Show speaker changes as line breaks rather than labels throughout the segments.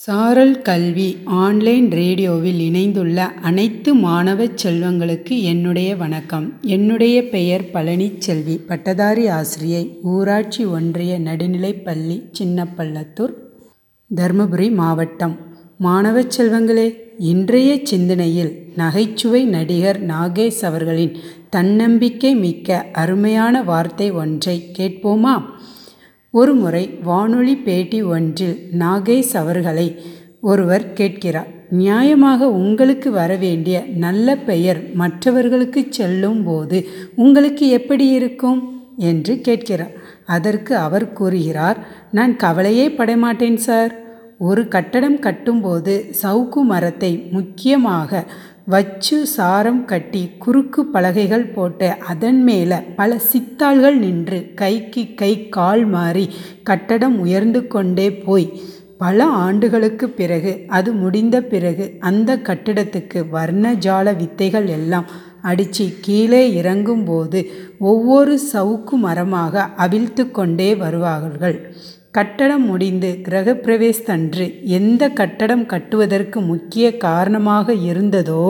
சாரல் கல்வி ஆன்லைன் ரேடியோவில் இணைந்துள்ள அனைத்து மாணவச் செல்வங்களுக்கு என்னுடைய வணக்கம். என்னுடைய பெயர் பழனிச்செல்வி. பட்டதாரி ஆசிரியை ஊராட்சி ஒன்றிய நடுநிலைப்பள்ளி சின்னப்பள்ளத்தூர் தருமபுரி மாவட்டம். மாணவச் செல்வங்களே இன்றைய சிந்தனையில் நகைச்சுவை நடிகர் நாகேஷ் அவர்களின் தன்னம்பிக்கை மிக்க அருமையான வார்த்தை ஒன்றை கேட்போமா? ஒருமுறை வானொலி பேட்டி ஒன்றில் நாகேஷ் அவர்களை ஒருவர் கேட்கிறார் நியாயமாக உங்களுக்கு வரவேண்டிய நல்ல பெயர் மற்றவர்களுக்கு செல்லும் போது உங்களுக்கு எப்படி இருக்கும்? என்று கேட்கிறார். அதற்கு அவர் கூறுகிறார் நான் கவலையே படமாட்டேன் சார். ஒரு கட்டடம் கட்டும்போது சவுக்கு மரத்தை முக்கியமாக வச்சு சாரம் கட்டி குறுக்கு பலகைகள் போட்டு அதன் மேலே பல சித்தாள்கள் நின்று கைக்கு கை கால் மாறி கட்டடம் உயர்ந்து கொண்டே போய் பல ஆண்டுகளுக்கு பிறகு அது முடிந்த பிறகு அந்த கட்டிடத்துக்கு வர்ணஜால வித்தைகள் எல்லாம் அடித்து கீழே இறங்கும்போது ஒவ்வொரு சவுக்கு மரமாக அவிழ்த்து கொண்டே வருவார்கள். கட்டடம் முடிந்து கிரகப்பிரவேசத்தன்று எந்த கட்டடம் கட்டுவதற்கு முக்கிய காரணமாக இருந்ததோ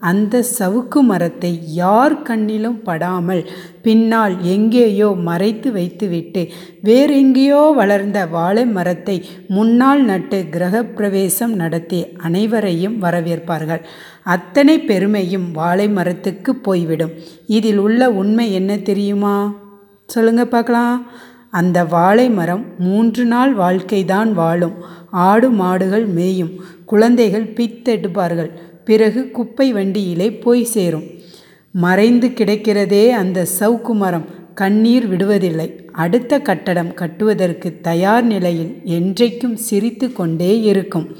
அந்த சவுக்கு மரத்தை யார் கண்ணிலும் படாமல் பின்னால் எங்கேயோ மறைத்து வைத்துவிட்டு வேறெங்கேயோ வளர்ந்த வாழை மரத்தை முன்னால் நட்டு கிரகப்பிரவேசம் நடத்தி அனைவரையும் வரவேற்பார்கள். அத்தனை பெருமையும் வாழை மரத்துக்கு போய்விடும். இதில் உள்ள உண்மை என்ன தெரியுமா? சொல்லுங்கள் பார்க்கலாம். அந்த வாழை மரம் மூன்று நாள் வாழ்க்கைதான் வாழும். ஆடு மாடுகள் மேயும். குழந்தைகள் பித்தெடுப்பார்கள். பிறகு குப்பை வண்டியிலே போய் சேரும். மறைந்து கிடக்கிறதே அந்த சவுக்கு மரம். கண்ணீர் விடுவதில்லை. அடுத்த கட்டடம் கட்டுவதற்கு தயார் நிலையில் என்றைக்கும் சிரித்து கொண்டே இருக்கும்.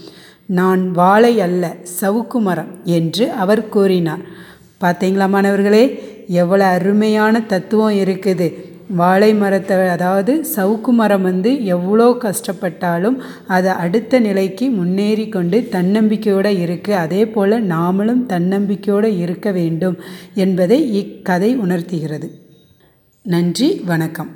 நான் வாழை அல்ல சவுக்கு மரம் என்று அவர் கூறினார். பார்த்தீங்களா மாணவர்களே? எவ்வளோ அருமையான தத்துவம் இருக்குது. வாழை மரத்தை அதாவது சவுக்கு மரம் வந்து எவ்வளோ கஷ்டப்பட்டாலும் அதை அடுத்த நிலைக்கு முன்னேறி கொண்டு தன்னம்பிக்கையோடு இருக்குது அதே போல் நாமளும் தன்னம்பிக்கையோடு இருக்க வேண்டும் என்பதை இக்கதை உணர்த்துகிறது. நன்றி வணக்கம்.